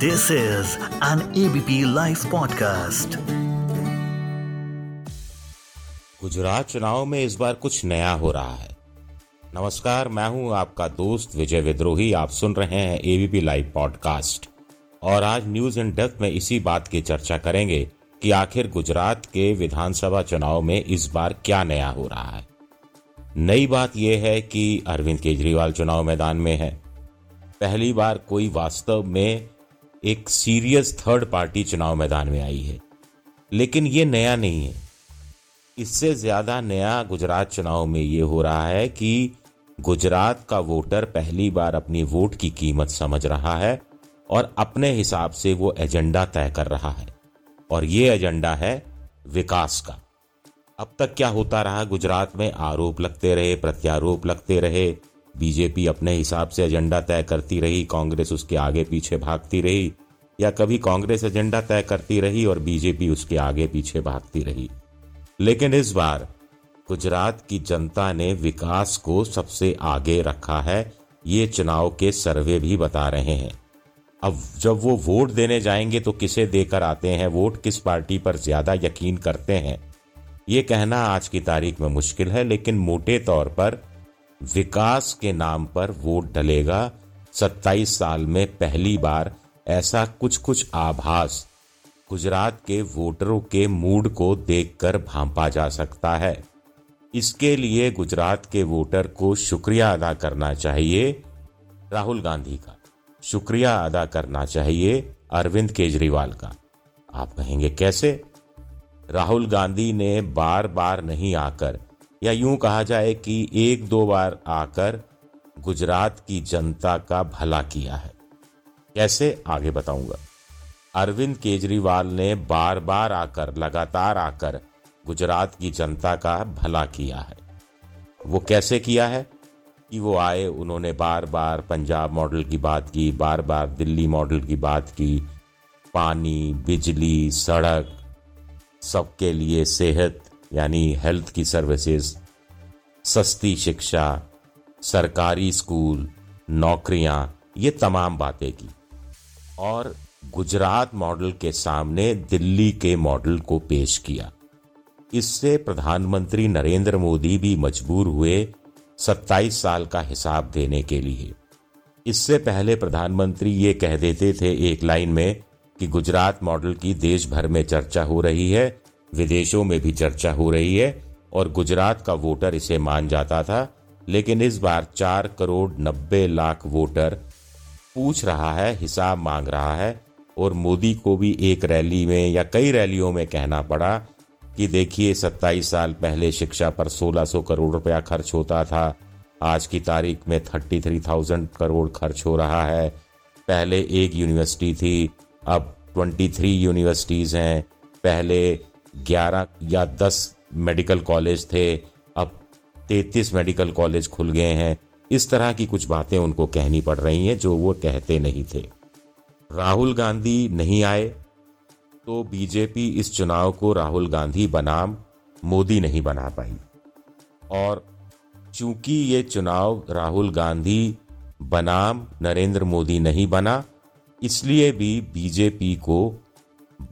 This is an ABP Life podcast. Gujarat चुनाव में इस बार कुछ नया हो रहा है। नमस्कार, मैं हूँ आपका दोस्त विजय विद्रोही। आप सुन रहे हैं एबीपी लाइव पॉडकास्ट और आज न्यूज़ इन डेप्थ में इसी बात की चर्चा करेंगे कि आखिर गुजरात के विधानसभा चुनाव में इस बार क्या नया हो रहा है। नई बात यह है कि अरविंद केजरीवाल चुनाव मैदान में है। पहली बार कोई वास्तव में एक सीरियस थर्ड पार्टी चुनाव मैदान में आई है। लेकिन ये नया नहीं है। इससे ज़्यादा नया गुजरात चुनाव में ये हो रहा है कि गुजरात का वोटर पहली बार अपनी वोट की कीमत समझ रहा है और अपने हिसाब से वो एजेंडा तय कर रहा है। और ये एजेंडा है विकास का। अब तक क्या होता रहा गुजरात में? आरोप लगते रहे, प्रत्यारोप लगते रहे बीजेपी अपने हिसाब से एजेंडा तय करती रही, कांग्रेस उसके आगे पीछे भागती रही, या कभी कांग्रेस एजेंडा तय करती रही और बीजेपी उसके आगे पीछे भागती रही। लेकिन इस बार गुजरात की जनता ने विकास को सबसे आगे रखा है, ये चुनाव के सर्वे भी बता रहे हैं। अब जब वो वोट देने जाएँगे तो किसे देकर आते हैं, वोट किस पार्टी पर ज़्यादा यकीन करते हैं? ये कहना आज की तारीख में मुश्किल है, लेकिन मोटे तौर पर विकास के नाम पर वोट डलेगा। 27 साल में पहली बार ऐसा कुछ कुछ आभास गुजरात के वोटरों के मूड को देखकर भांपा जा सकता है। इसके लिए गुजरात के वोटर को शुक्रिया अदा करना चाहिए। राहुल गांधी का शुक्रिया अदा करना चाहिए अरविंद केजरीवाल का। आप कहेंगे कैसे? राहुल गांधी ने बार बार नहीं आकर या यूँ कहा जाए कि एक दो बार आकर गुजरात की जनता का भला किया है। कैसे? आगे बताऊँगा। अरविंद केजरीवाल ने बार बार आकर, लगातार आकर गुजरात की जनता का भला किया है। वो कैसे किया है? कि वो आए, उन्होंने बार बार पंजाब मॉडल की बात की बार बार दिल्ली मॉडल की बात की। पानी, बिजली, सड़क, सबके लिए सेहत यानी हेल्थ की सर्विसेज़, सस्ती शिक्षा, सरकारी स्कूल, नौकरियाँ, ये तमाम बातें की। और गुजरात मॉडल के सामने दिल्ली के मॉडल को पेश किया। इससे प्रधानमंत्री नरेंद्र मोदी भी मजबूर हुए 27 साल का हिसाब देने के लिए। इससे पहले प्रधानमंत्री ये कह देते थे एक लाइन में कि गुजरात मॉडल की देश भर में चर्चा हो रही है विदेशों में भी चर्चा हो रही है और गुजरात का वोटर इसे मान जाता था लेकिन इस बार चार करोड़ नब्बे लाख वोटर पूछ रहा है हिसाब मांग रहा है और मोदी को भी एक रैली में या कई रैलियों में कहना पड़ा कि देखिए सत्ताईस साल पहले शिक्षा पर 1600 करोड़ रुपया खर्च होता था आज की तारीख में 33,000 करोड़ खर्च हो रहा है। पहले एक यूनिवर्सिटी थी अब 23 यूनिवर्सिटीज हैं। पहले 11 या 10 मेडिकल कॉलेज थे। अब 33 मेडिकल कॉलेज खुल गए हैं। इस तरह की कुछ बातें उनको कहनी पड़ रही हैं जो वो कहते नहीं थे। राहुल गांधी नहीं आए तो बीजेपी इस चुनाव को राहुल गांधी बनाम मोदी नहीं बना पाई। और चूँकि ये चुनाव राहुल गांधी बनाम नरेंद्र मोदी नहीं बना, इसलिए भी बीजेपी को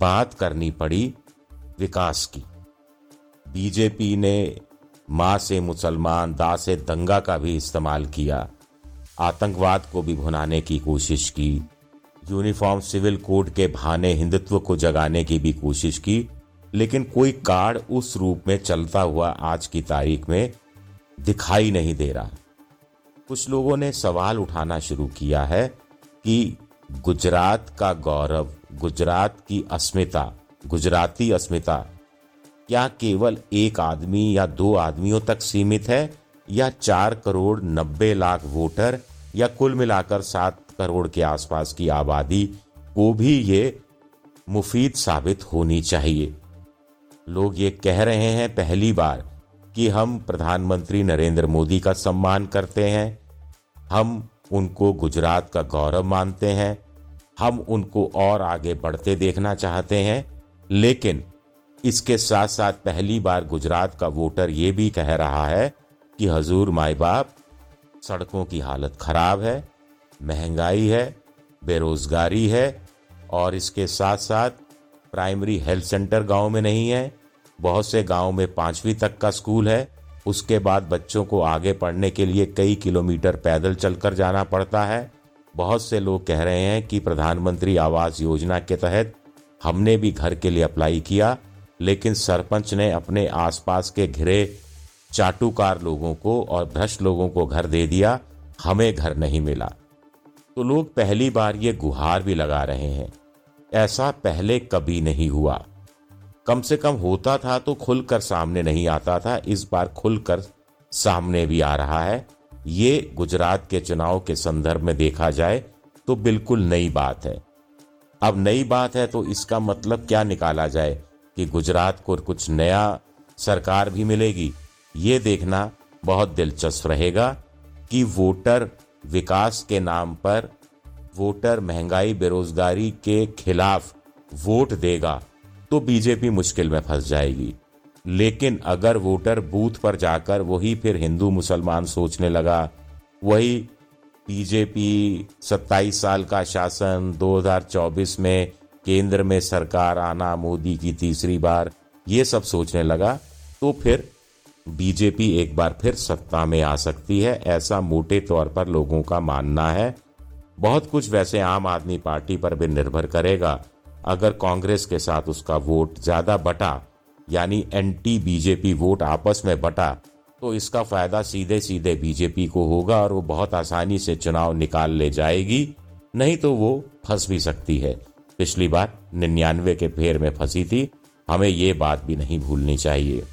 बात करनी पड़ी विकास की। बीजेपी ने माँ से मुसलमान, दा से दंगा का भी इस्तेमाल किया। आतंकवाद को भी भुनाने की कोशिश की। यूनिफॉर्म सिविल कोड के बहाने हिंदुत्व को जगाने की भी कोशिश की। लेकिन कोई कार्ड उस रूप में चलता हुआ आज की तारीख में दिखाई नहीं दे रहा। कुछ लोगों ने सवाल उठाना शुरू किया है कि गुजरात का गौरव, गुजरात की अस्मिता गुजराती अस्मिता, क्या केवल एक आदमी या दो आदमियों तक सीमित है, या चार करोड़ नब्बे लाख वोटर, या कुल मिलाकर सात करोड़ के आसपास की आबादी को भी ये मुफीद साबित होनी चाहिए? लोग ये कह रहे हैं पहली बार कि हम प्रधानमंत्री नरेंद्र मोदी का सम्मान करते हैं, हम उनको गुजरात का गौरव मानते हैं, हम उनको और आगे बढ़ते देखना चाहते हैं लेकिन इसके साथ साथ पहली बार गुजरात का वोटर ये भी कह रहा है कि, हजूर माए बाप, सड़कों की हालत खराब है, महँगाई है, बेरोजगारी है और इसके साथ साथ प्राइमरी हेल्थ सेंटर गाँव में नहीं है, बहुत से गाँव में पांचवी तक का स्कूल है, उसके बाद बच्चों को आगे पढ़ने के लिए कई किलोमीटर पैदल चलकर जाना पड़ता है। बहुत से लोग कह रहे हैं कि, प्रधानमंत्री आवास योजना के तहत हमने भी घर के लिए अप्लाई किया, लेकिन सरपंच ने अपने आसपास के घिरे चाटुकार लोगों को और भ्रष्ट लोगों को घर दे दिया, हमें घर नहीं मिला। तो लोग पहली बार ये गुहार भी लगा रहे हैं। ऐसा पहले कभी नहीं हुआ। कम से कम होता था तो खुलकर सामने नहीं आता था, इस बार खुलकर सामने भी आ रहा है। ये गुजरात के चुनाव के संदर्भ में देखा जाए तो बिल्कुल नई बात है। अब नई बात है तो इसका मतलब क्या निकाला जाए कि गुजरात को कुछ नया सरकार भी मिलेगी? ये देखना बहुत दिलचस्प रहेगा कि वोटर विकास के नाम पर वोटर महँगाई बेरोजगारी के खिलाफ वोट देगा तो बीजेपी मुश्किल में फंस जाएगी। लेकिन अगर वोटर बूथ पर जाकर वही फिर हिंदू मुसलमान सोचने लगा, वही बीजेपी 27 साल का शासन 2024 में केंद्र में सरकार आना मोदी की तीसरी बार, ये सब सोचने लगा तो फिर बीजेपी एक बार फिर सत्ता में आ सकती है, ऐसा मोटे तौर पर लोगों का मानना है। बहुत कुछ वैसे आम आदमी पार्टी पर भी निर्भर करेगा। अगर कांग्रेस के साथ उसका वोट ज़्यादा बटा, यानी एंटी बीजेपी वोट आपस में बटा तो इसका फ़ायदा सीधे सीधे बीजेपी को होगा और वो बहुत आसानी से चुनाव निकाल ले जाएगी। नहीं तो वो फंस भी सकती है। पिछली बार निन्यानवे के फेर में फंसी थी। हमें ये बात भी नहीं भूलनी चाहिए।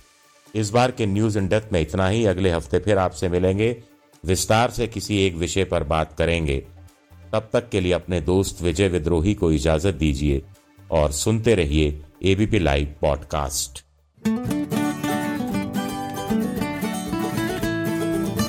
इस बार के न्यूज़ इन डेप्थ में इतना ही। अगले हफ़्ते फिर आपसे मिलेंगे। विस्तार से किसी एक विषय पर बात करेंगे। तब तक के लिए अपने दोस्त विजय विद्रोही को इजाज़त दीजिए और सुनते रहिए ABP live podcast